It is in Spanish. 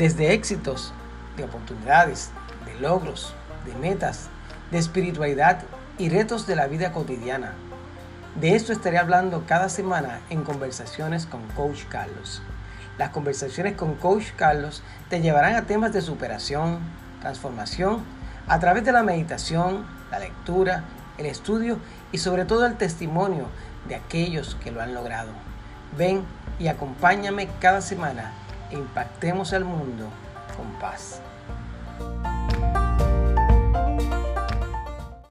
desde éxitos, de oportunidades, de logros, de metas, de espiritualidad y retos de la vida cotidiana. De esto estaré hablando cada semana en conversaciones con Coach Carlos. Las conversaciones con Coach Carlos te llevarán a temas de superación, transformación, a través de la meditación, la lectura, el estudio y sobre todo el testimonio de aquellos que lo han logrado. Ven y acompáñame cada semana impactemos al mundo con paz.